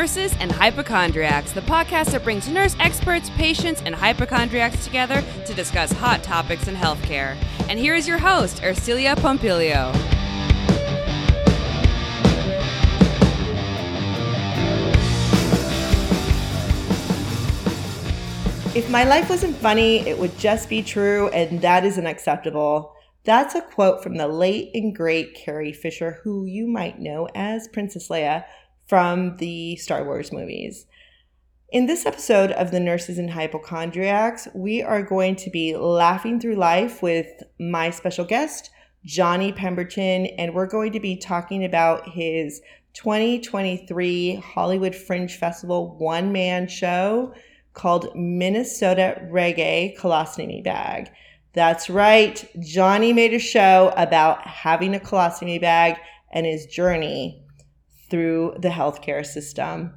Nurses and Hypochondriacs, the podcast that brings nurse experts, patients, and hypochondriacs together to discuss hot topics in healthcare. And here is your host, Ercilia Pompilio. If my life wasn't funny, it would just be true, and that is unacceptable. That's a quote from the late and great Carrie Fisher, who you might know as Princess Leia from the Star Wars movies. In this episode of the Nurses and Hypochondriacs, we are going to be laughing through life with my special guest, Johnny Pemberton, and we're going to be talking about his 2023 Hollywood Fringe Festival one man show called Minnesota Reggae Colostomy Bag. That's right, Johnny made a show about having a colostomy bag and his journey through the healthcare system.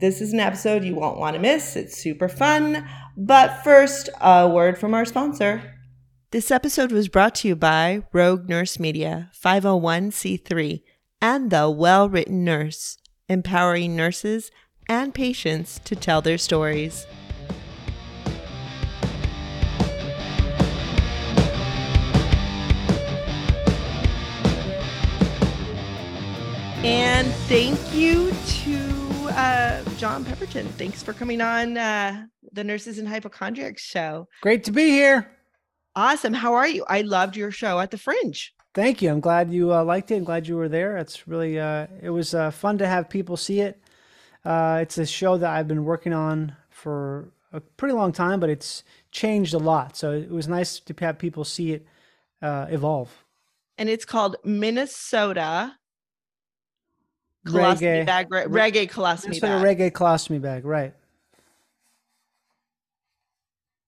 This is an episode you won't want to miss. It's super fun. But first, a word from our sponsor. This episode was brought to you by Rogue Nurse Media, 501c3, and The Well Written Nurse, empowering nurses and patients to tell their stories. And thank you to uh, John Pemberton. Thanks for coming on uh, the Nurses and Hypochondriacs show. Great to be here. Awesome. How are you? I loved your show at the Fringe. Thank you. I'm glad you uh, liked it. I'm glad you were there. It's really, uh, it was uh, fun to have people see it. Uh, it's a show that I've been working on for a pretty long time, but it's changed a lot. So it was nice to have people see it uh, evolve. And it's called Minnesota colostomy Reggae. bag. Re- reggae colostomy bag. reggae colostomy bag, right?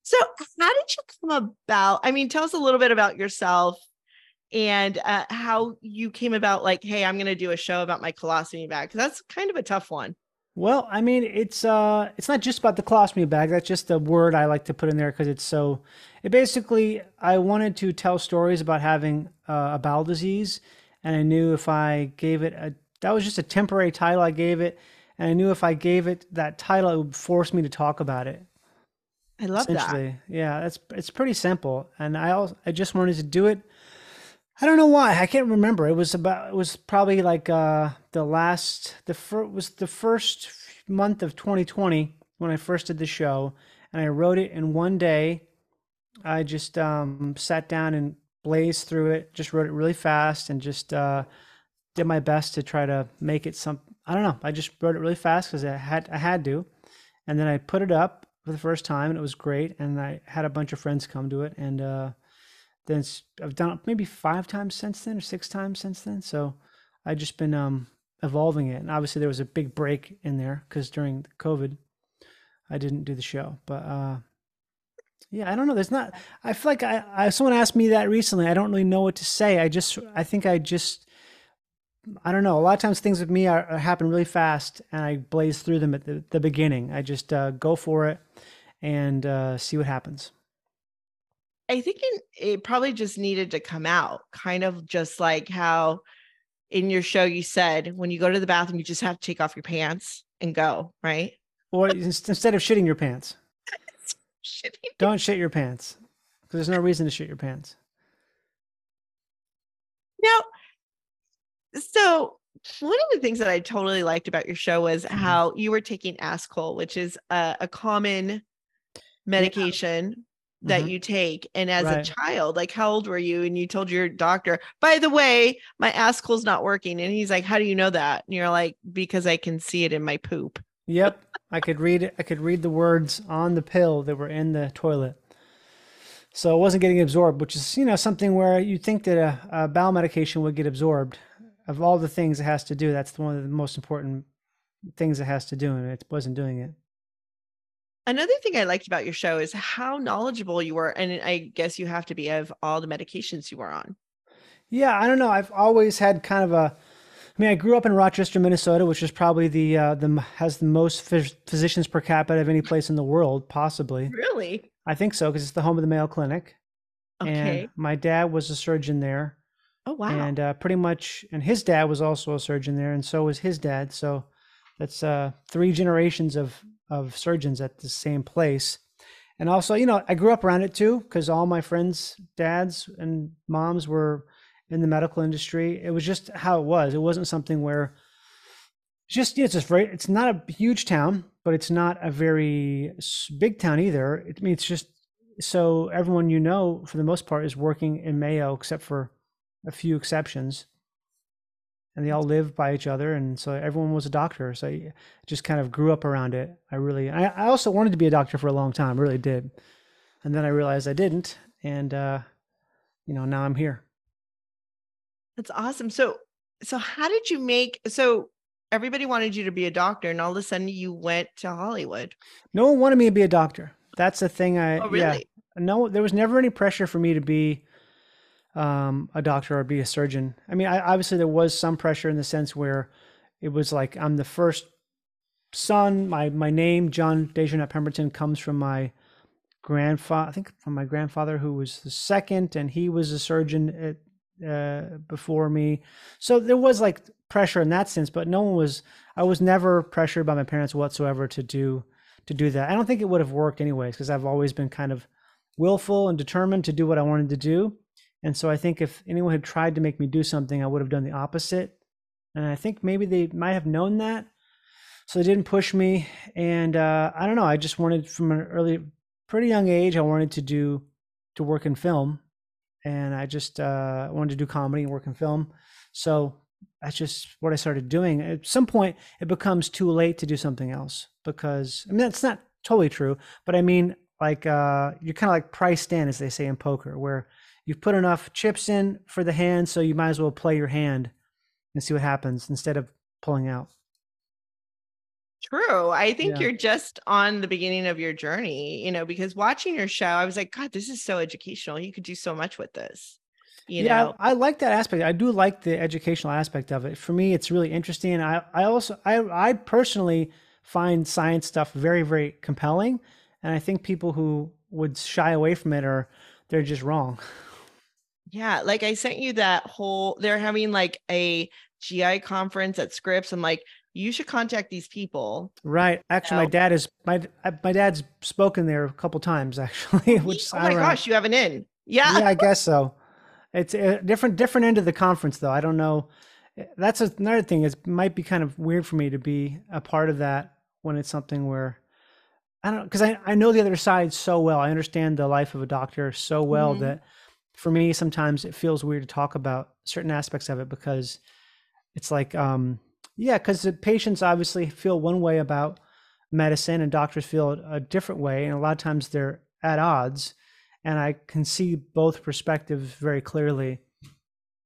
So, how did you come about? I mean, tell us a little bit about yourself and uh, how you came about. Like, hey, I'm going to do a show about my colostomy bag because that's kind of a tough one. Well, I mean, it's uh, it's not just about the colostomy bag. That's just a word I like to put in there because it's so. It basically, I wanted to tell stories about having uh, a bowel disease, and I knew if I gave it a, that was just a temporary title I gave it, and I knew if I gave it that title, it would force me to talk about it. I love that. Yeah, that's it's pretty simple, and I also I just wanted to do it. I don't know why. I can't remember. It was about. It was probably like uh the last. The first was the first month of 2020 when I first did the show, and I wrote it in one day. I just um sat down and blazed through it. Just wrote it really fast and just uh did my best to try to make it some. I don't know. I just wrote it really fast because I had I had to, and then I put it up for the first time and it was great. And I had a bunch of friends come to it, and uh, then I've done it maybe five times since then or six times since then. So I've just been um, evolving it. And obviously there was a big break in there because during COVID, I didn't do the show. But uh, yeah, I don't know. There's not. I feel like I, I someone asked me that recently. I don't really know what to say. I just I think I just I don't know. A lot of times things with me are, are happen really fast, and I blaze through them at the, the beginning. I just uh, go for it and uh, see what happens. I think it, it probably just needed to come out, kind of just like how in your show you said when you go to the bathroom, you just have to take off your pants and go, right? Or instead of shitting your pants, Shitting. don't shit your pants because there's no reason to shit your pants. Now, so one of the things that I totally liked about your show was Mm-hmm. how you were taking Asacol, which is a, a common medication that Mhm. you take. And as a child, like how old were you? And you told your doctor, by the way, my Asacol's not working. And he's like, How do you know that? And you're like, Because I can see it in my poop. Yep, I could read it. I could read the words on the pill that were in the toilet. So it wasn't getting absorbed, which is you know something where you think that a, a bowel medication would get absorbed. Of all the things it has to do, that's one of the most important things it has to do, and it wasn't doing it. Another thing I liked about your show is how knowledgeable you were. And I guess you have to be of all the medications you were on. Yeah, I don't know. I've always had kind of a. I mean, I grew up in Rochester, Minnesota, which is probably the uh, the has the most phys- physicians per capita of any place in the world, possibly. Really? I think so because it's the home of the Mayo Clinic. Okay. And my dad was a surgeon there, oh, wow. and uh, pretty much, and his dad was also a surgeon there, and so was his dad. So that's uh, three generations of of surgeons at the same place. And also, you know, I grew up around it too because all my friends' dads and moms were in the medical industry. It was just how it was. It wasn't something where just it's just very. It's not a huge town, but it's not a very big town either. I mean, it's just so everyone you know for the most part is working in Mayo, except for a few exceptions and they all lived by each other and so everyone was a doctor so i just kind of grew up around it. I really i, I also wanted to be a doctor for a long time really did. And then i realized i didn't and uh you know now i'm here. That's awesome. So so how did you make so everybody wanted you to be a doctor and all of a sudden you went to hollywood. No one wanted me to be a doctor. That's the thing i oh, really? yeah no there was never any pressure for me to be um, a doctor or be a surgeon. I mean, I, obviously there was some pressure in the sense where it was like I'm the first son. My my name John Dejournette Pemberton comes from my grandfather. I think from my grandfather who was the second, and he was a surgeon at, uh, before me. So there was like pressure in that sense, but no one was. I was never pressured by my parents whatsoever to do to do that. I don't think it would have worked anyways because I've always been kind of willful and determined to do what I wanted to do. And so I think if anyone had tried to make me do something, I would have done the opposite. And I think maybe they might have known that. So they didn't push me. And uh, I don't know. I just wanted from an early, pretty young age, I wanted to do, to work in film. And I just uh, wanted to do comedy and work in film. So that's just what I started doing. At some point, it becomes too late to do something else because, I mean, that's not totally true. But I mean, like, uh, you're kind of like priced in, as they say in poker, where you've put enough chips in for the hand, so you might as well play your hand and see what happens instead of pulling out. True. I think yeah. you're just on the beginning of your journey, you know, because watching your show, I was like, God, this is so educational. You could do so much with this. You yeah, know? I, I like that aspect. I do like the educational aspect of it. For me, it's really interesting. I, I also I I personally find science stuff very, very compelling. And I think people who would shy away from it are they're just wrong. Yeah, like I sent you that whole they're having like a GI conference at Scripps. I'm like, you should contact these people. Right. Actually, my dad is my my dad's spoken there a couple times actually. Which oh my gosh, you have an in. Yeah. Yeah, I guess so. It's a different different end of the conference though. I don't know. Eh, that's another thing. It might be kind of weird for me to be a part of that when it's something where I don't because I, I know the other side so well. I understand the life of a doctor so well mm-hmm. that for me sometimes it feels weird to talk about certain aspects of it because it's like um yeah because the patients obviously feel one way about medicine and doctors feel a different way and a lot of times they're at odds and i can see both perspectives very clearly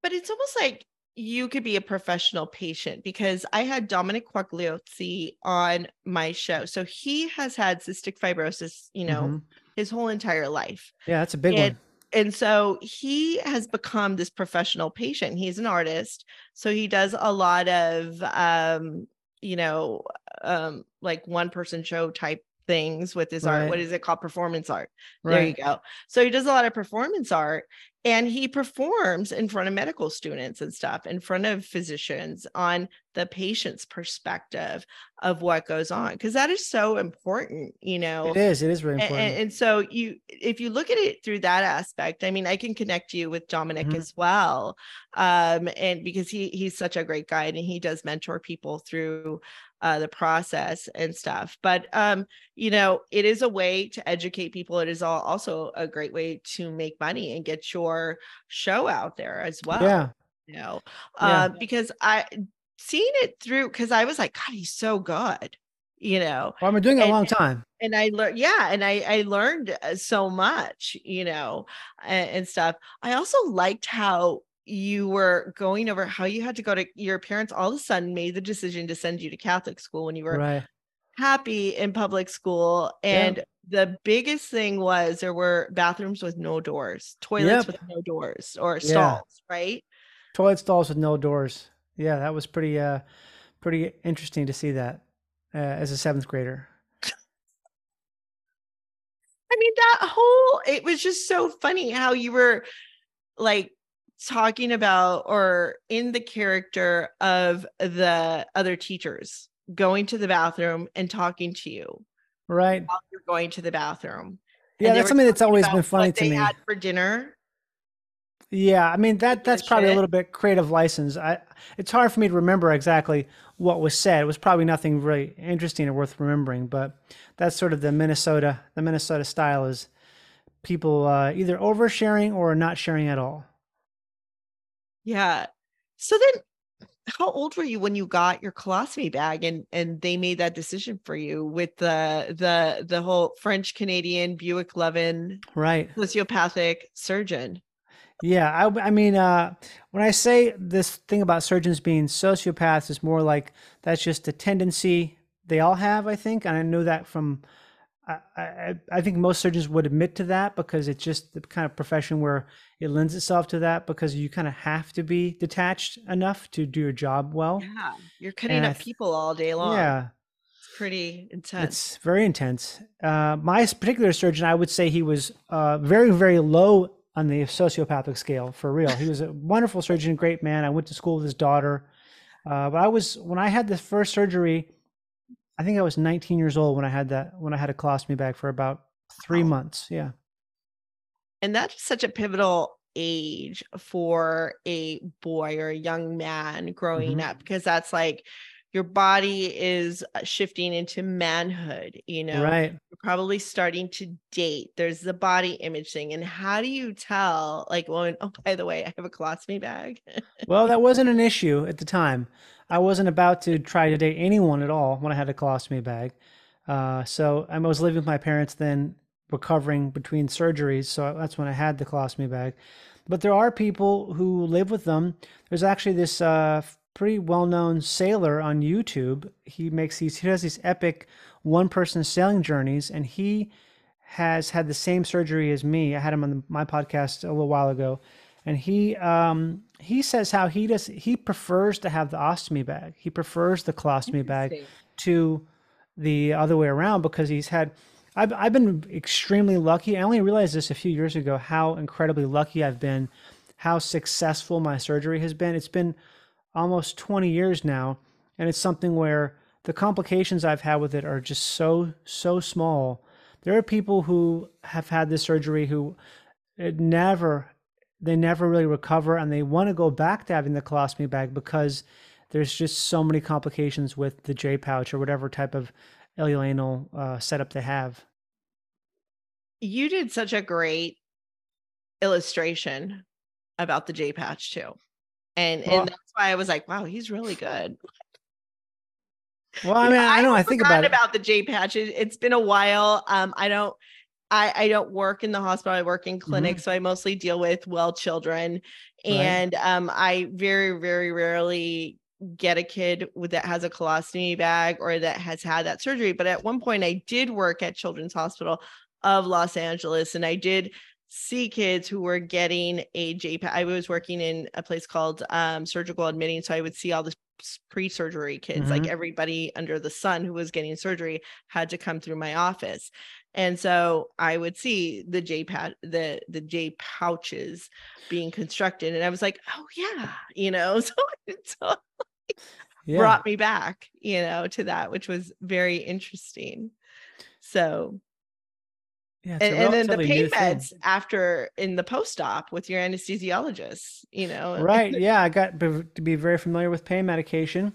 but it's almost like you could be a professional patient because I had Dominic Quagliozzi on my show. So he has had cystic fibrosis, you know, mm-hmm. his whole entire life. Yeah, that's a big and, one and so he has become this professional patient he's an artist so he does a lot of um you know um like one person show type things with his right. art what is it called performance art right. there you go so he does a lot of performance art and he performs in front of medical students and stuff in front of physicians on the patient's perspective of what goes on because that is so important you know it is it is really important and, and, so you if you look at it through that aspect i mean i can connect you with dominic mm-hmm. as well um and because he he's such a great guide and he does mentor people through uh, the process and stuff. But um, you know, it is a way to educate people. It is all, also a great way to make money and get your show out there as well. Yeah. You know, uh, because I seen it through because I was like, God, he's so good. You know, well, I've been doing it a long time, and I learned, yeah, and I I learned uh, so much, you know, and, and stuff. I also liked how you were going over how you had to go to your parents all of a sudden made the decision to send you to Catholic school when you were right. happy in public school. And the biggest thing was there were bathrooms with no doors, toilets yep. with no doors or stalls, yeah. right? Toilet stalls with no doors. Yeah, that was pretty uh pretty interesting to see that uh, as a seventh grader. I mean, that whole it was just so funny how you were like talking about or in the character of the other teachers going to the bathroom and talking to you right while you're going to the bathroom. yeah that's something that's always been funny what to they me had for dinner. Yeah, I mean that that's probably a little bit creative license. I it's hard for me to remember exactly what was said. It was probably nothing really interesting or worth remembering, but that's sort of the Minnesota the Minnesota style is people uh, either oversharing or not sharing at all. Yeah. So then how old were you when you got your colostomy bag and and they made that decision for you with the the the whole French Canadian Buick Levin Right. sociopathic surgeon? Yeah, I, I mean, uh, when I say this thing about surgeons being sociopaths, is more like that's just a tendency they all have, I think, and I know that from. I, I, I think most surgeons would admit to that because it's just the kind of profession where it lends itself to that because you kind of have to be detached enough to do your job well. Yeah. You're cutting And up th- people all day long. Yeah, It's pretty intense. it's very intense. Uh, my particular surgeon, I would say he was uh, very, very low on the sociopathic scale for real. He was a wonderful surgeon, great man. I went to school with his daughter. Uh, but I was when I had the first surgery, I think I was 19 years old when I had that when I had a colostomy bag for about three Wow. months. Yeah, and that's such a pivotal age for a boy or a young man growing Mhm. up because that's like your body is uh, shifting into manhood you know right. you're probably starting to date there's the body image thing and how do you tell like well oh by the way i have a colostomy bag Well, that wasn't an issue at the time. I wasn't about to try to date anyone at all when I had a colostomy bag. Uh, so I was living with my parents then, recovering between surgeries. So that's when I had the colostomy bag. But there are people who live with them. There's actually this uh, pretty well-known sailor on YouTube. He makes these. He does these epic one-person sailing journeys, and he has had the same surgery as me. I had him on the, my podcast a little while ago, and he um, he says how he does he prefers to have the ostomy bag. He prefers the colostomy bag to the other way around because he's had. I've I've been extremely lucky. I only realized this a few years ago how incredibly lucky I've been, how successful my surgery has been. It's been almost 20 years now, and it's something where the complications I've had with it are just so so small. There are people who have had this surgery who it never they never really recover and they want to go back to having the colostomy bag because there's just so many complications with the J pouch or whatever type of ileoanal uh, setup they have. you did such a great illustration about the j patch too and Well- and that's why i was like wow he's really good Well, I mean, I know I think about forgotten it. about the J patch. It, it's been a while. Um, I don't. I, I don't work in the hospital. I work in clinic, so I mostly deal with well children, Mm-hmm. Right. and um, I very very rarely get a kid with that has a colostomy bag or that has had that surgery. But at one point, I did work at Children's Hospital of Los Angeles, and I did see kids who were getting a J patch. I was working in a place called um, surgical admitting, so I would see all the pre-surgery kids like Mhm. everybody under the sun who was getting surgery had to come through my office and so i would see the j the the j pouches being constructed and i was like oh yeah you know so it it Yeah. brought me back you know to that which was very interesting so yeah, and, and then the pain new thing. meds after in the post-op with your anesthesiologist you know? Right yeah i got to be very familiar with pain medication.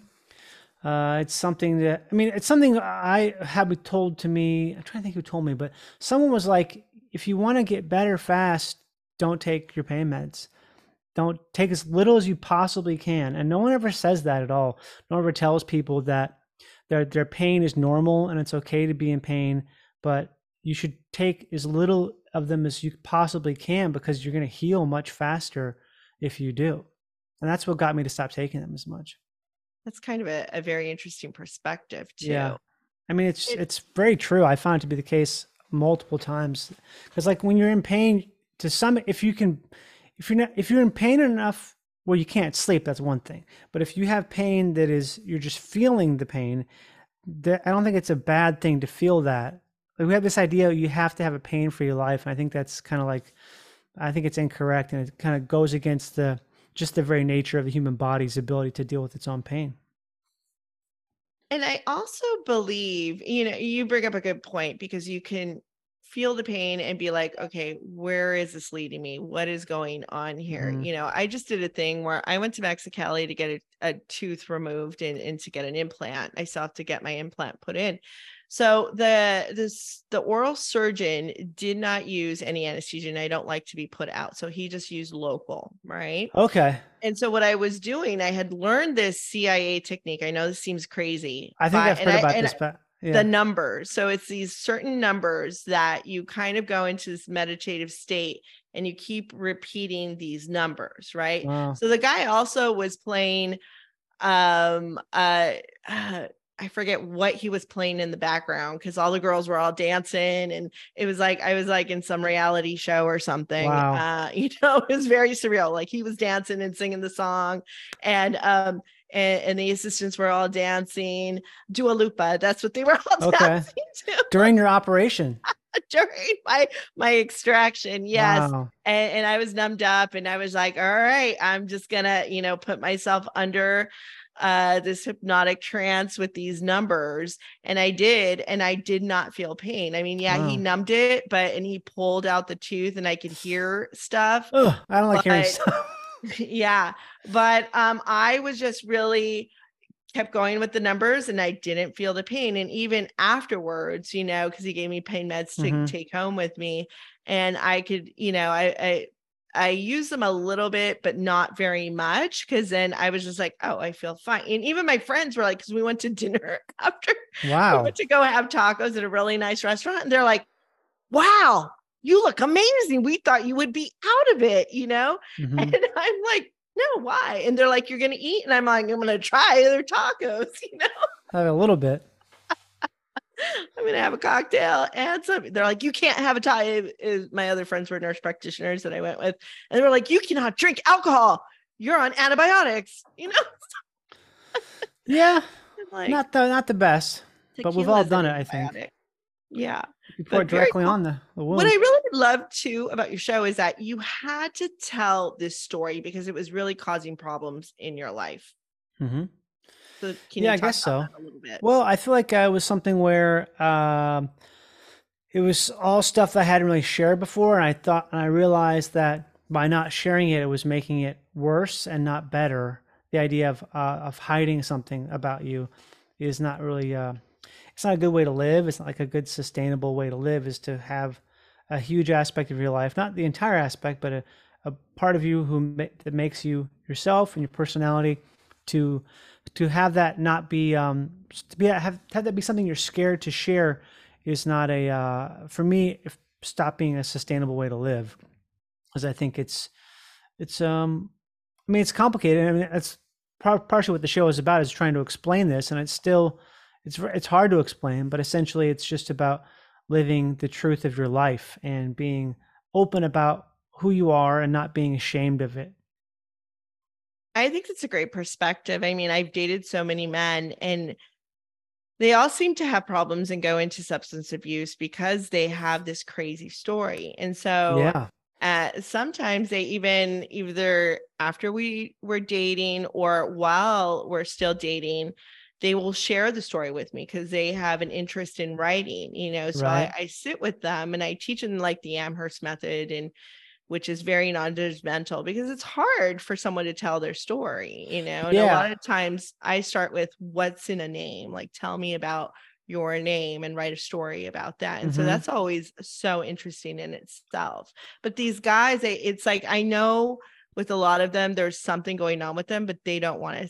Uh, it's something that i mean it's something i had been told to me i'm trying to think who told me but someone was like if you want to get better fast don't take your pain meds. Don't take as little as you possibly can. And no one ever says that at all. No one ever tells people that their their pain is normal and it's okay to be in pain but you should take as little of them as you possibly can because you're going to heal much faster if you do. And that's what got me to stop taking them as much. that's kind of a, a very interesting perspective too Yeah. I mean, it's It- it's very true. I found it to be the case multiple times because, like, when you're in pain, to some, if you can, if you're not, if you're in pain enough where you can't sleep, that's one thing. But if you have pain that is, you're just feeling the pain. That I don't think it's a bad thing to feel that. Like, we have this idea you have to have a pain-free life, and I think that's kind of like, I think it's incorrect, and it kind of goes against the just the very nature of the human body's ability to deal with its own pain. and I also believe, you know, you bring up a good point because you can feel the pain and be like, okay, where is this leading me? What is going on here? Mhm. You know, I just did a thing where I went to Mexicali to get a, a tooth removed and, and to get an implant. I still have to get my implant put in. So the this the oral surgeon did not use any anesthesia, and I don't like to be put out. So he just used local, right? Okay. And so what I was doing, I had learned this CIA technique. I know this seems crazy. I think but- I've heard I- about this, but yeah. the numbers. So it's these certain numbers that you kind of go into this meditative state and you keep repeating these numbers, right? wow. So the guy also was playing um uh, uh I forget what he was playing in the background because all the girls were all dancing and it was like I was like in some reality show or something. Wow. Uh, you know, it was very surreal. Like he was dancing and singing the song and um and, and the assistants were all dancing. Dua Lipa, that's what they were all Okay. dancing to During your operation. during my my extraction. Yes Wow. and, and I was numbed up and I was like, all right, I'm just gonna, you know, put myself under uh this hypnotic trance with these numbers. And I did, and I did not feel pain. I mean, yeah, he numbed it, but and he pulled out the tooth and I could hear stuff. Ugh, I don't like hearing stuff. yeah. But um I was just really kept going with the numbers and I didn't feel the pain. And even afterwards, you know, because he gave me pain meds to Mhm. take home with me. And I could, you know, I I I use them a little bit, but not very much. Cause then I was just like, oh, I feel fine. And even my friends were like, because we went to dinner after we Wow. went to go have tacos at a really nice restaurant. And they're like, wow, you look amazing. We thought you would be out of it, you know? Mhm. And I'm like, no, why? And they're like, you're gonna eat, and I'm like, I'm gonna try their tacos, you know. Have a little bit. I'm gonna have a cocktail and some. They're like, you can't have a tie. Is my other friends were nurse practitioners that I went with, and they were like, you cannot drink alcohol. You're on antibiotics, you know. Yeah. Like, Not the not the best. but we've all done it, I think. Yeah. You pour it directly cool. on the, the wound. What I really love too about your show is that you had to tell this story because it was really causing problems in your life. hmm So Yeah, you I guess so. a little bit? Well, I feel like uh, it was something where um, it was all stuff that I hadn't really shared before, and I thought, and I realized that by not sharing it, it was making it worse and not better. The idea of uh, of hiding something about you is not really. Uh, it's not a good way to live. It's not like a good sustainable way to live. Is to have a huge aspect of your life, not the entire aspect, but a, a part of you who ma- that makes you yourself and your personality. To to have that not be um to be have have that be something you're scared to share is not a uh for me if stop being a sustainable way to live because I think it's it's um I mean it's complicated. I mean that's partially what the show is about is trying to explain this and it's still it's it's hard to explain but essentially it's just about living the truth of your life and being open about who you are and not being ashamed of it I think that's a great perspective. I mean, I've dated so many men and they all seem to have problems and go into substance abuse because they have this crazy story. And so yeah uh, sometimes they even either after we were dating or while we're still dating, they will share the story with me because they have an interest in writing, you know. So Right. I, I sit with them and I teach them like the Amherst method and which is very non-judgmental because it's hard for someone to tell their story, you know. And a lot of times I start with what's in a name, like tell me about your name and write a story about that. And so Mhm. that's always so interesting in itself. But these guys, they, it's like I know with a lot of them, there's something going on with them, but they don't want to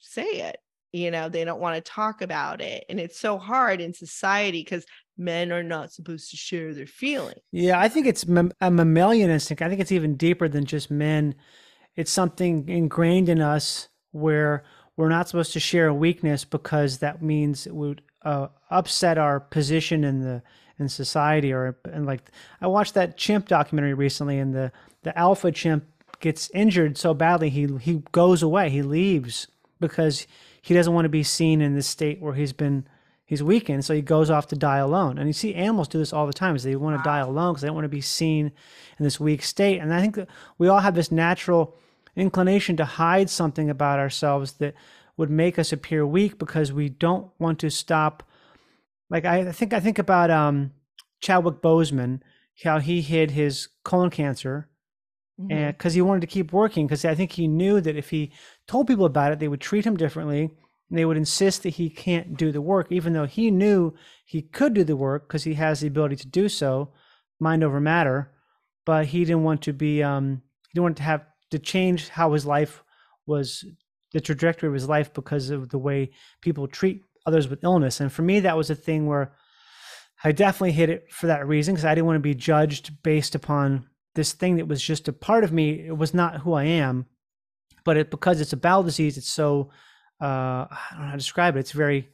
say it. You know, they don't want to talk about it. And it's so hard in society because men are not supposed to share their feelings. Yeah, I think it's a mammalian instinct. I think it's even deeper than just men. It's something ingrained in us where we're not supposed to share a weakness because that means it would uh, upset our position in the in society. Or and like I watched that chimp documentary recently, and the the alpha chimp gets injured so badly he he goes away. He leaves because he doesn't want to be seen in this state where he's been he's weakened so he goes off to die alone. And you see animals do this all the time is they want to die alone because they don't want to be seen in this weak state. And i think that we all have this natural inclination to hide something about ourselves that would make us appear weak because we don't want to stop. Like I think I think about um, Chadwick Boseman, how he hid his colon cancer, mm-hmm. and because he wanted to keep working, because I think he knew that if he told people about it, they would treat him differently, and they would insist that he can't do the work, even though he knew he could do the work because he has the ability to do so, mind over matter. But he didn't want to be um, he didn't want to have to change how his life was the trajectory of his life because of the way people treat others with illness. And for me, that was a thing where I definitely hit it for that reason because I didn't want to be judged based upon this thing that was just a part of me. It was not who I am, but it because it's a bowel disease, it's so uh, I don't know how to describe it. It's very,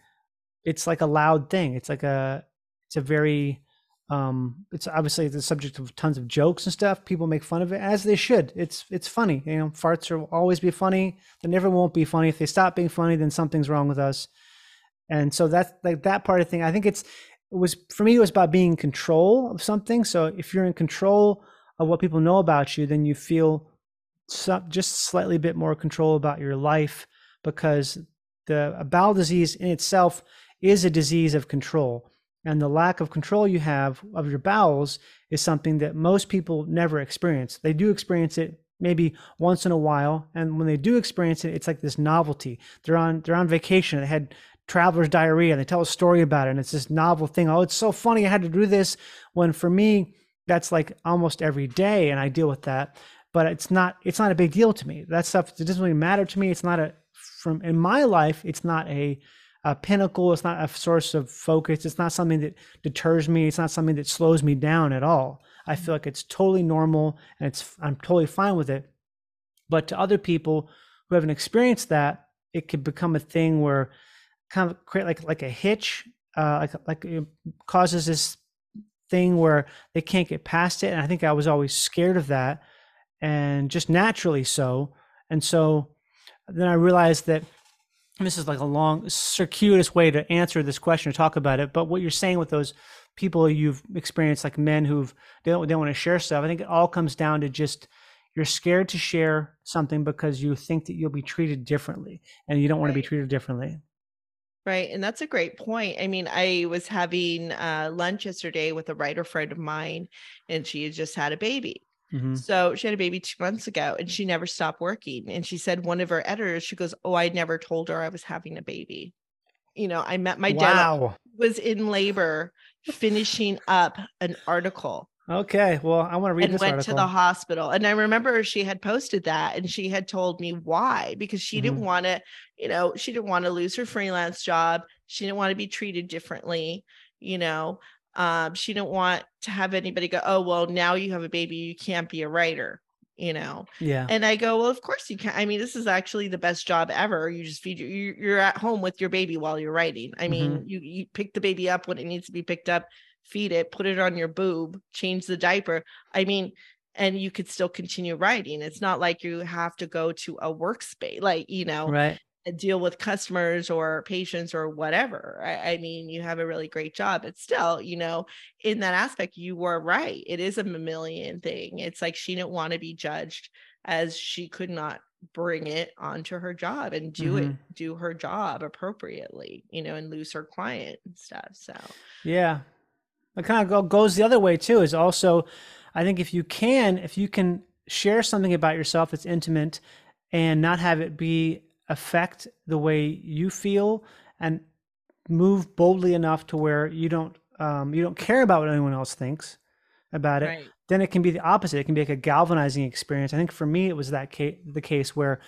it's like a loud thing. It's like a, it's a very um it's obviously the subject of tons of jokes and stuff people make fun of it as they should it's it's funny you know farts will always be funny they never won't be funny if they stop being funny then something's wrong with us and so that's like that part of the thing i think it's it was for me it was about being in control of something so if you're in control of what people know about you then you feel some, just slightly bit more control about your life because the bowel disease in itself is a disease of control and the lack of control you have of your bowels is something that most people never experience. They do experience it maybe once in a while, and when they do experience it, it's like this novelty. They're on they're on vacation. They had traveler's diarrhea. And they tell a story about it, and it's this novel thing. Oh, it's so funny. I had to do this. When for me, that's like almost every day, and I deal with that. But it's not it's not a big deal to me. That stuff it doesn't really matter to me. It's not a from in my life. It's not a a pinnacle. It's not a source of focus. It's not something that deters me. It's not something that slows me down at all. I feel like it's totally normal and it's I'm totally fine with it. But to other people who haven't experienced that, it could become a thing where kind of create like like a hitch, uh, like like it causes this thing where they can't get past it. And I think I was always scared of that, and just naturally so. And so then I realized that this is like a long circuitous way to answer this question or talk about it but what you're saying with those people you've experienced like men who've they don't, they don't want to share stuff i think it all comes down to just you're scared to share something because you think that you'll be treated differently and you don't want to be treated differently Right. And that's a great point. I mean, I was having uh, lunch yesterday with a writer friend of mine, and she had just had a baby. Mm-hmm. So she had a baby two months ago and she never stopped working. And she said one of her editors, she goes, Oh, I never told her I was having a baby. You know, I met my wow. dad was in labor finishing up an article. Okay. Well, I want to read and this went article. to the hospital. And I remember she had posted that and she had told me why, because she mm-hmm. didn't want to, you know, she didn't want to lose her freelance job. She didn't want to be treated differently, you know. Um, she didn't want to have anybody go, oh, well, now you have a baby, you can't be a writer, you know? Yeah. And I go, well, of course you can. I mean, this is actually the best job ever. You just feed you, you're at home with your baby while you're writing. I mean, mm-hmm. you, you pick the baby up when it needs to be picked up, feed it, put it on your boob, change the diaper. I mean, and you could still continue writing. It's not like you have to go to a workspace, like, you know, right deal with customers or patients or whatever. I, I, mean, you have a really great job, but still, you know, in that aspect, you were right. It is a mammalian thing. It's like she didn't want to be judged as she could not bring it onto her job and do mm-hmm. it, do her job appropriately, you know, and lose her client and stuff. So, yeah, it kind of goes the other way too. Is also, I think if you can, if you can share something about yourself that's intimate and not have it be affect the way you feel and move boldly enough to where you don't um, you don't care about what anyone else thinks about it right. then it can be the opposite it can be like a galvanizing experience i think for me it was that case the case where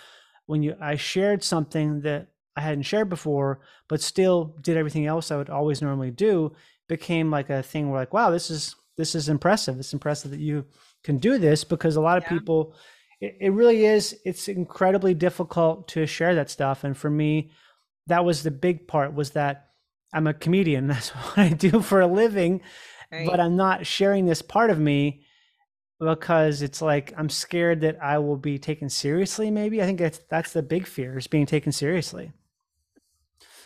when you i shared something that i hadn't shared before but still did everything else i would always normally do became like a thing where like wow this is this is impressive. It's impressive that you can do this because a lot of yeah. people it, it really is it's incredibly difficult to share that stuff. And for me that was the big part was that i'm a comedian. That's what i do for a living. Right. but i'm not sharing this part of me because it's like i'm scared that i will be taken seriously maybe. I think that's that's the big fear is being taken seriously.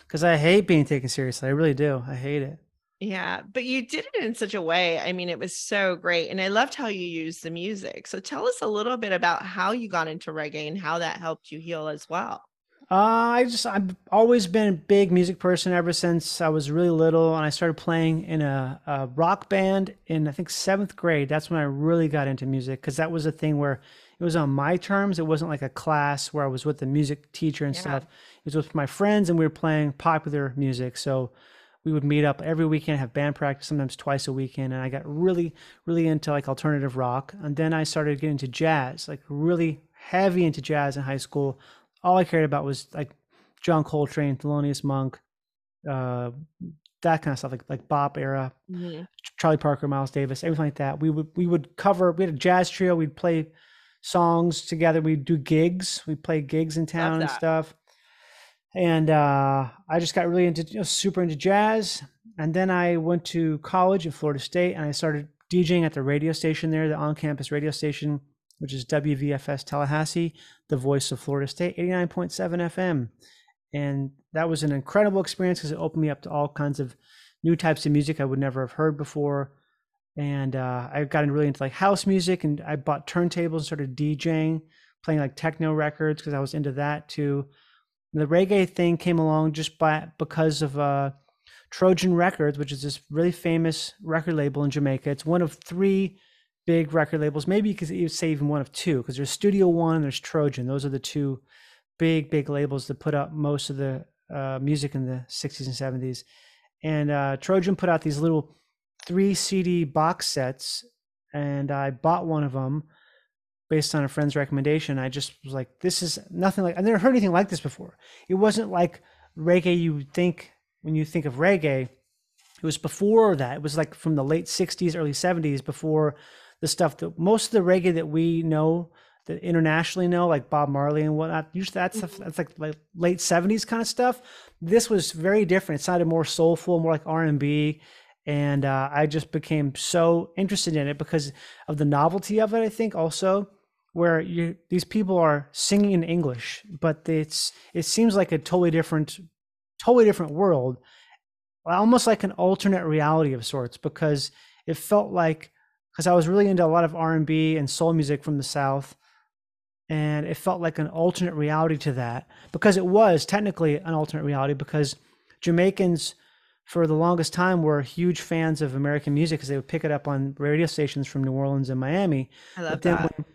Because i hate being taken seriously. I really do. I hate it yeah, but you did it in such a way. I mean, it was so great. And I loved how you used the music. So tell us a little bit about how you got into reggae and how that helped you heal as well. Uh, I just I've always been a big music person ever since I was really little, and I started playing in a, a rock band in I think seventh grade. That's when I really got into music because that was a thing where it was on my terms. It wasn't like a class where I was with the music teacher and Yeah. stuff. It was with my friends, and we were playing popular music. So we would meet up every weekend, have band practice, sometimes twice a weekend, and I got really, really into like alternative rock. And then I started getting into jazz, like really heavy into jazz in high school all I cared about was like John Coltrane, Thelonious Monk, uh, that kind of stuff, like like bop era, Mhm. Charlie Parker, Miles Davis, everything like that. We would we would cover. We had a jazz trio. We'd play songs together. We'd do gigs. We'd play gigs in town and stuff. And uh, I just got really into you know, super into jazz. And then I went to college at Florida State, and I started DJing at the radio station there, the on-campus radio station, which is WVFS Tallahassee the voice of Florida State, 89.7 FM. And that was an incredible experience because it opened me up to all kinds of new types of music I would never have heard before. And uh, I got really into like house music and I bought turntables and started DJing, playing like techno records because I was into that too. The reggae thing came along just by because of uh, Trojan Records, which is this really famous record label in Jamaica. It's one of three big record labels. Maybe you could say even one of two, because there's Studio One and there's Trojan. Those are the two big, big labels that put out most of the uh, music in the 60s and 70s. And uh, Trojan put out these little three CD box sets, and I bought one of them based on a friend's recommendation. I just was like, this is nothing like, I've never heard anything like this before. It wasn't like reggae you would think when you think of reggae. It was before that. It was like from the late 60s, early 70s, before the stuff that most of the reggae that we know that internationally know, like Bob Marley and whatnot. Usually that's stuff- that's like, like late 70s kind of stuff. This was very different. It sounded more soulful, more like R and B. And uh, I just became so interested in it because of the novelty of it. I think also where you these people are singing in English, but it's it seems like a totally different, totally different world, almost like an alternate reality of sorts. Because it felt like because I was really into a lot of R and B and soul music from the South, and it felt like an alternate reality to that because it was technically an alternate reality because Jamaicans for the longest time were huge fans of American music because they would pick it up on radio stations from New Orleans and Miami. I love that. when,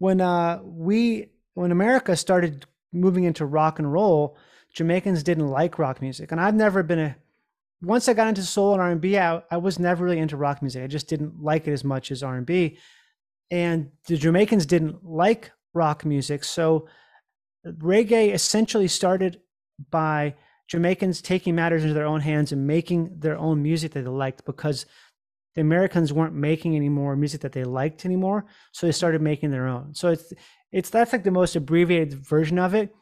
when uh, we when America started moving into rock and roll, Jamaicans didn't like rock music, and I've never been a. Once I got into soul and R and B, I, I was never really into rock music. I just didn't like it as much as R and B, and the Jamaicans didn't like rock music. So reggae essentially started by Jamaicans taking matters into their own hands and making their own music that they liked because the Americans weren't making any more music that they liked anymore. So they started making their own. So it's it's that's like the most abbreviated version of it.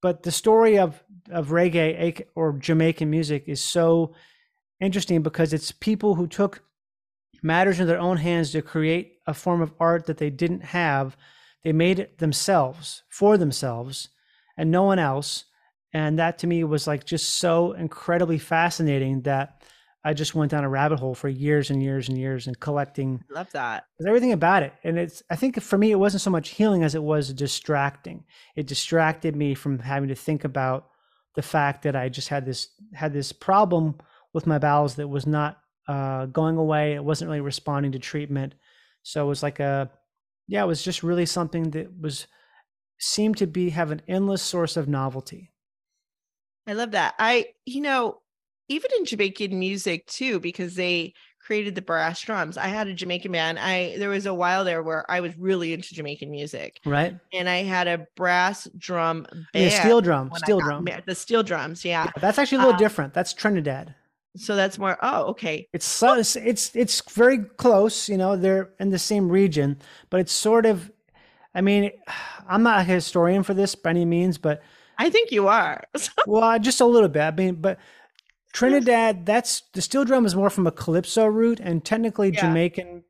But the story of of reggae or Jamaican music is so interesting because it's people who took matters in their own hands to create a form of art that they didn't have. They made it themselves for themselves and no one else. And that to me was like just so incredibly fascinating that I just went down a rabbit hole for years and years and years and collecting love that. everything about it. And it's I think for me it wasn't so much healing as it was distracting. It distracted me from having to think about the fact that I just had this had this problem with my bowels that was not uh, going away. It wasn't really responding to treatment. So it was like a yeah, it was just really something that was seemed to be have an endless source of novelty. I love that. I, you know, even in Jamaican music too, because they created the brass drums. I had a Jamaican band. I there was a while there where I was really into Jamaican music, Right? and I had a brass drum band. Yeah, steel drum, steel drum. The steel drums, yeah. That's actually a little Um, different. That's Trinidad. So that's more. Oh, okay. It's so it's it's it's very close, you know, they're in the same region, but it's sort of I mean, I'm not a historian for this by any means, but I think you are. well, just a little bit. I mean, but Trinidad, that's the steel drum is more from a calypso root, and technically Yeah. Jamaican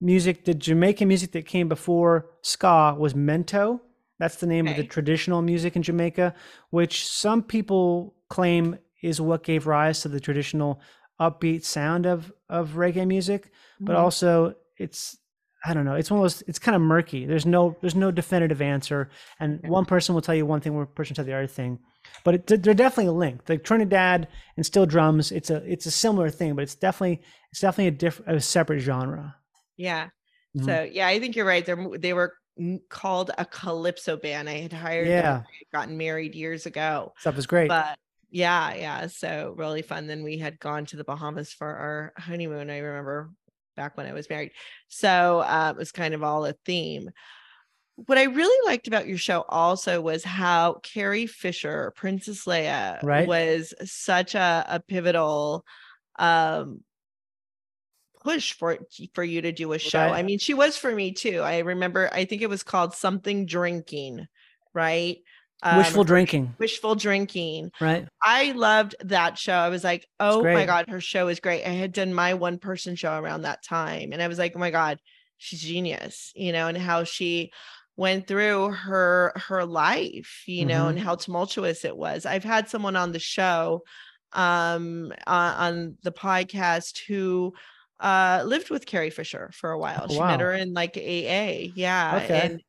music, the Jamaican music that came before ska was mento. That's the name of the traditional music in Jamaica, which some people claim is what gave rise to the traditional upbeat sound of of reggae music. But Mhm. also, it's I don't know. It's one of those. It's kind of murky. There's no there's no definitive answer, and one person will tell you one thing, one person will tell the other thing. But it, they're definitely linked. Like Trinidad and steel drums, it's a it's a similar thing, but it's definitely it's definitely a different a separate genre. Yeah. Mhm. So yeah, I think you're right. They're they were called a calypso band. I had hired. Yeah. Had gotten married years ago. Stuff is great. But yeah, yeah. So really fun. Then we had gone to the Bahamas for our honeymoon. I remember back when I was married. So uh, it was kind of all a theme. What I really liked about your show also was how Carrie Fisher, Princess Leia, Right. was such a, a pivotal um push for for you to do a show. Right. I mean, she was for me too. I remember I think it was called something drinking, right? Um, Wishful drinking, wishful drinking. right? I loved that show. I was like, oh my. God, her show is great. I had done my one person show around that time. And I was like, oh my God, she's genius, you know, and how she went through her her life, you know, Mhm. and how tumultuous it was. I've had someone on the show um uh, on the podcast who uh lived with Carrie Fisher for a while. Oh, she met her in like AA. Yeah. Okay. And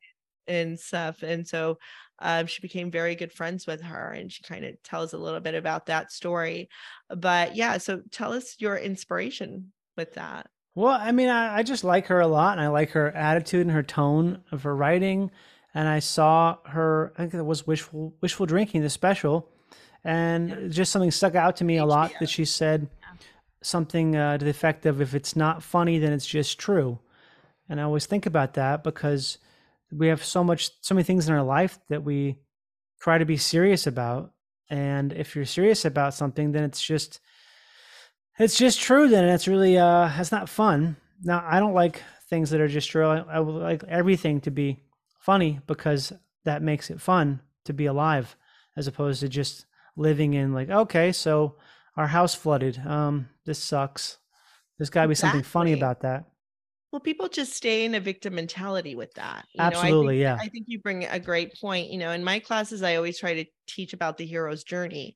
and stuff. And so um, she became very good friends with her and she kind of tells a little bit about that story but yeah so tell us your inspiration with that Well, I mean, I, I just like her a lot, and I like her attitude and her tone of her writing. And I saw her, I think it was wishful wishful drinking, the special, and just something stuck out to me a lot that she said something uh, to the effect of, "If it's not funny, then it's just true." And I always think about that because we have so much, so many things in our life that we try to be serious about, and if you're serious about something, then it's just it's just true then it's really uh it's not fun. Now i don't like things that are just true. I, I would like everything to be funny because that makes it fun to be alive as opposed to just living in like okay so our house flooded. Um this sucks. There's got to be something funny about that. Well people just stay in a victim mentality with that you Absolutely, know, I think, yeah. i think you bring a great point you know? In my classes i always try to teach about the hero's journey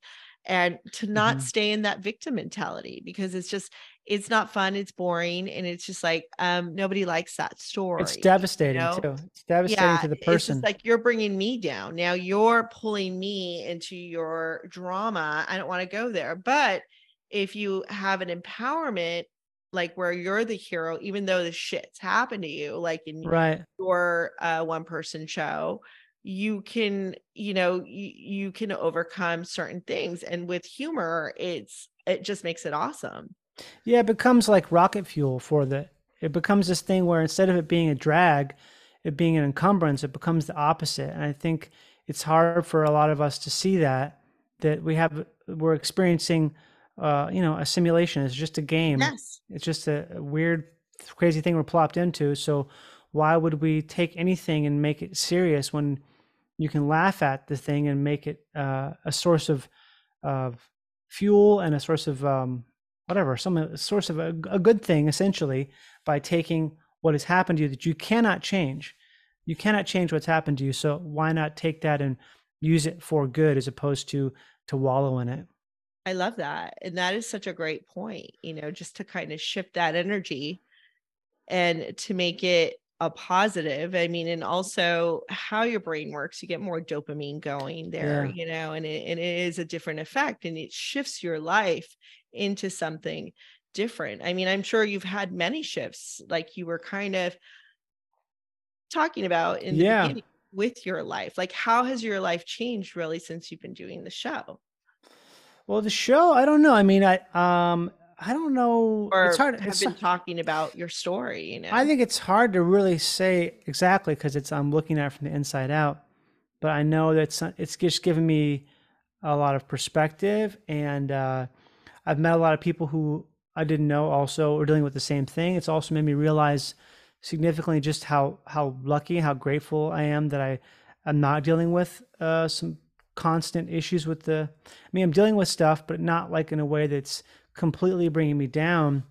and to not Mhm. stay in that victim mentality because it's just it's not fun it's boring and it's just like um nobody likes that story it's devastating know? too it's devastating to the person just like you're bringing me down. Now you're pulling me into your drama. I don't want to go there. But if you have an empowerment, like where you're the hero, even though the shit's happened to you, like in right your uh, one person show, you can, you know, you, you can overcome certain things. And with humor, it's, it just makes it awesome. Yeah, it becomes like rocket fuel for the. It becomes this thing where instead of it being a drag, it being an encumbrance, it becomes the opposite. And I think it's hard for a lot of us to see that that we have we're experiencing, uh, you know, a simulation. It's just a game. Yes. It's just a, a weird, crazy thing we're plopped into. So why would we take anything and make it serious when you can laugh at the thing and make it uh, a source of of fuel and a source of um, whatever, some source of a, a good thing essentially by taking what has happened to you that you cannot change. You cannot change what's happened to you. So why not take that and use it for good as opposed to to wallow in it? I love that. And that is such a great point, you know, just to kind of shift that energy and to make it a positive. I mean, and also how your brain works, you get more dopamine going there, Yeah. you know, and it, and it is a different effect and it shifts your life into something different. I mean, I'm sure you've had many shifts, like you were kind of talking about in the Yeah. beginning with your life. Like, how has your life changed really since you've been doing the show? Well, the show, I don't know. I mean, I um I don't know. or it's hard. have It's, been talking about your story, you know. I think it's hard to really say exactly because it's I'm looking at it from the inside out. But I know that it's, it's just given me a lot of perspective, and uh, I've met a lot of people who I didn't know also are dealing with the same thing. It's also made me realize significantly just how how lucky, how grateful I am that I am not dealing with uh, some constant issues with the. I mean, I'm dealing with stuff, but not like in a way that's completely bringing me down.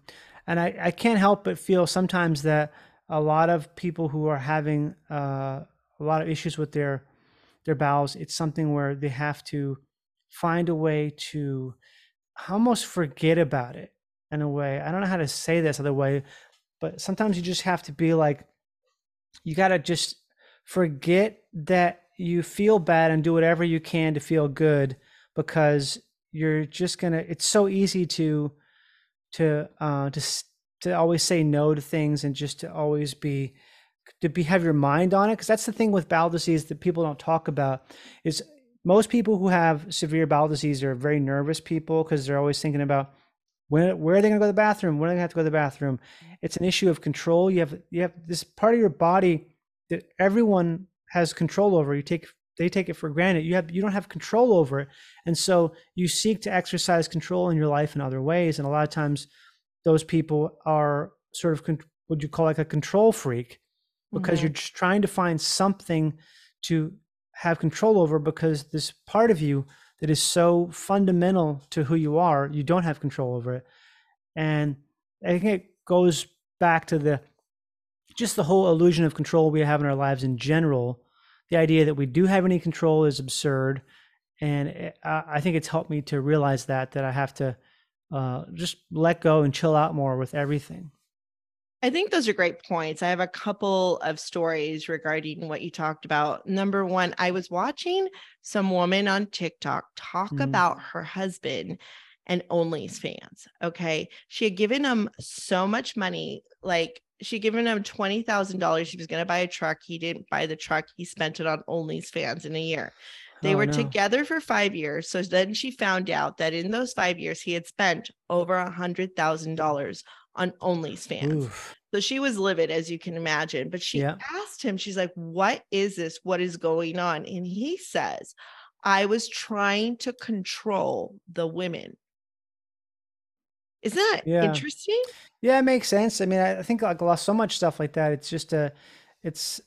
And I, I can't help but feel sometimes that a lot of people who are having uh, a lot of issues with their their bowels, it's something where they have to find a way to almost forget about it in a way. I don't know how to say this other way, but sometimes you just have to be like, you got to just forget that you feel bad and do whatever you can to feel good because you're just gonna it's so easy to to uh to to always say no to things and just to always be to be have your mind on it. Because that's the thing with bowel disease that people don't talk about is most people who have severe bowel disease are very nervous people because they're always thinking about when where are they going to go to the bathroom? When are they going to have to go to the bathroom? It's an issue of control. You have you have this part of your body that everyone has control over. You take they take it for granted. You have you don't have control over it. And so you seek to exercise control in your life in other ways. And a lot of times those people are sort of what you call like a control freak because mm-hmm. you're just trying to find something to have control over because this part of you that is so fundamental to who you are you don't have control over it. And i think it goes back to the just the whole illusion of control we have in our lives in general the idea that we do have any control is absurd and it, i think it's helped me to realize that that i have to uh, just let go and chill out more with everything. I think those are great points. I have a couple of stories regarding what you talked about. Number one, I was watching some woman on TikTok talk mm. about her husband and OnlyFans. Okay. She had given him so much money, like she given him $20,000. She was going to buy a truck. He didn't buy the truck. He spent it on OnlyFans in a year. They oh, were no. together for five years. So then she found out that in those five years, he had spent over a hundred thousand dollars on OnlyFans. Oof. So she was livid, as you can imagine. But she yeah. asked him, she's like, What is this? What is going on? And he says, I was trying to control the women. Isn't that yeah. interesting? Yeah, it makes sense. I mean, I think like lost so much stuff like that. It's just a, it's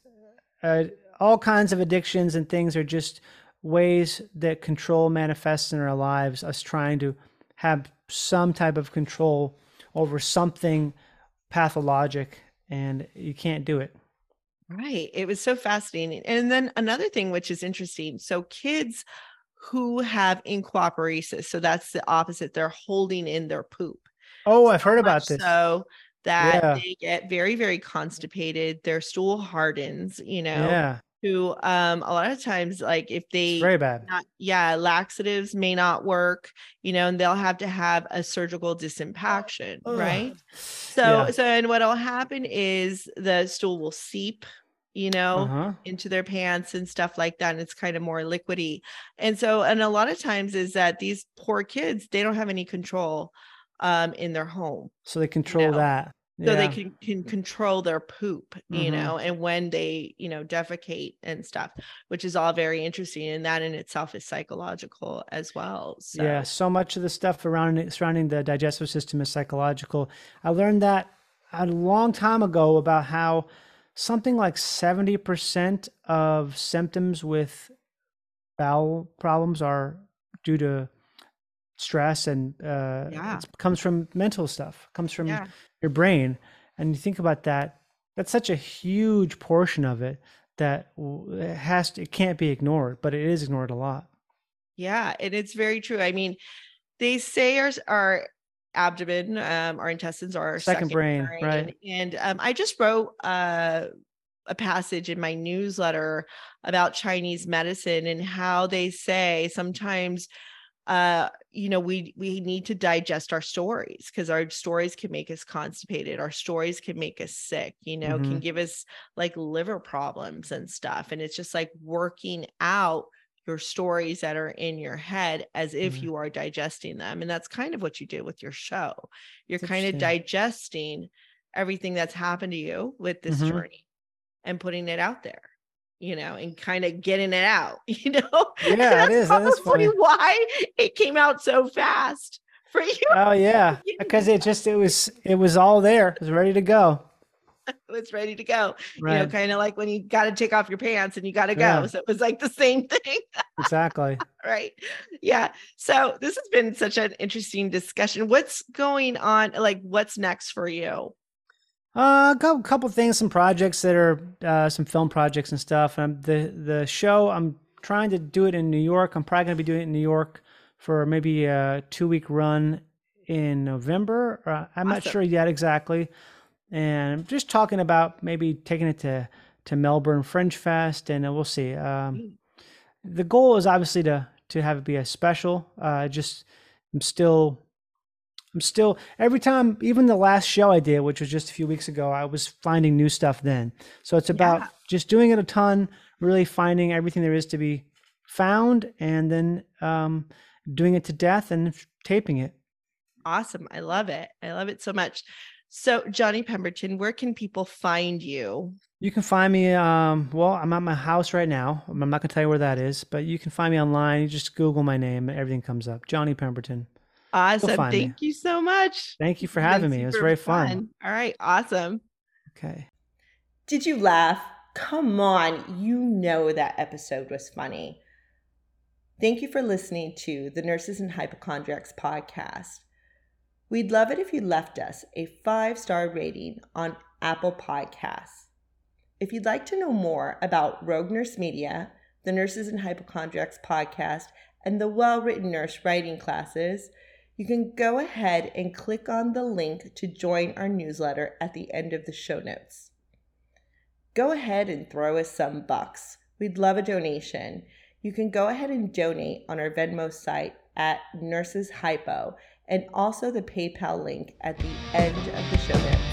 uh, all kinds of addictions and things are just ways that control manifests in our lives, us trying to have some type of control over something pathologic, and you can't do it. Right. It was so fascinating. And then another thing which is interesting. So kids who have encopresis, so that's the opposite, they're holding in their poop. Oh, I've heard about this. So that yeah. they get very, very constipated, their stool hardens, you know. Yeah who um a lot of times like if they it's very bad not, yeah laxatives may not work you know and they'll have to have a surgical disimpaction Ugh. right so yeah. so and what'll happen is the stool will seep you know uh-huh. into their pants and stuff like that and it's kind of more liquidy and so and a lot of times is that these poor kids they don't have any control um in their home so they control you know? that so they can, can control their poop you mm-hmm. know and when they you know defecate and stuff which is all very interesting and that in itself is psychological as well so. yeah so much of the stuff around surrounding the digestive system is psychological i learned that a long time ago about how something like 70% of symptoms with bowel problems are due to stress and uh, yeah. it comes from mental stuff comes from yeah. your brain. And you think about that that's such a huge portion of it that it has to, it can't be ignored but it is ignored a lot. Yeah and it's very true. I mean they say our, our abdomen um, our intestines are our second, second brain, brain, right. And um, i just wrote uh, a passage in my newsletter about chinese medicine and how they say sometimes uh you know we we need to digest our stories because our stories can make us constipated our stories can make us sick you know mm-hmm. can give us like liver problems and stuff and it's just like working out your stories that are in your head as if mm-hmm. you are digesting them and that's kind of what you do with your show you're that's kind of digesting everything that's happened to you with this mm-hmm. journey and putting it out there you know, and kind of getting it out, you know. Yeah, it is. That is funny. Why it came out so fast for you. Oh yeah, because it just it was it was all there. It was ready to go. it was ready to go. Right. You know, kind of like when you got to take off your pants and you got to go. Yeah. So it was like the same thing. exactly. right. Yeah. So this has been such an interesting discussion. What's going on? Like, what's next for you? Uh, a couple, things, some projects that are uh, some film projects and stuff. Um, the the show I'm trying to do it in New York. I'm probably gonna be doing it in New York for maybe a two week run in November. Uh, I'm awesome. not sure yet exactly. And I'm just talking about maybe taking it to to Melbourne Fringe Fest, and uh, we'll see. Um, the goal is obviously to to have it be a special. Uh, just I'm still I'm still every time, even the last show I did, which was just a few weeks ago, I was finding new stuff then. So it's about yeah. just doing it a ton, really finding everything there is to be found, and then um, doing it to death and taping it. Awesome. I love it. I love it so much. So, Johnny Pemberton, where can people find you? You can find me. Um, well, I'm at my house right now. I'm not going to tell you where that is, but you can find me online. You just Google my name, and everything comes up. Johnny Pemberton. Awesome. Thank me. you so much. Thank you for having me. It was very fun. fun. All right. Awesome. Okay. Did you laugh? Come on. You know that episode was funny. Thank you for listening to the Nurses and Hypochondriacs podcast. We'd love it if you left us a five star rating on Apple Podcasts. If you'd like to know more about Rogue Nurse Media, the Nurses and Hypochondriacs podcast, and the well written nurse writing classes, you can go ahead and click on the link to join our newsletter at the end of the show notes. Go ahead and throw us some bucks. We'd love a donation. You can go ahead and donate on our Venmo site at Nurses Hypo and also the PayPal link at the end of the show notes.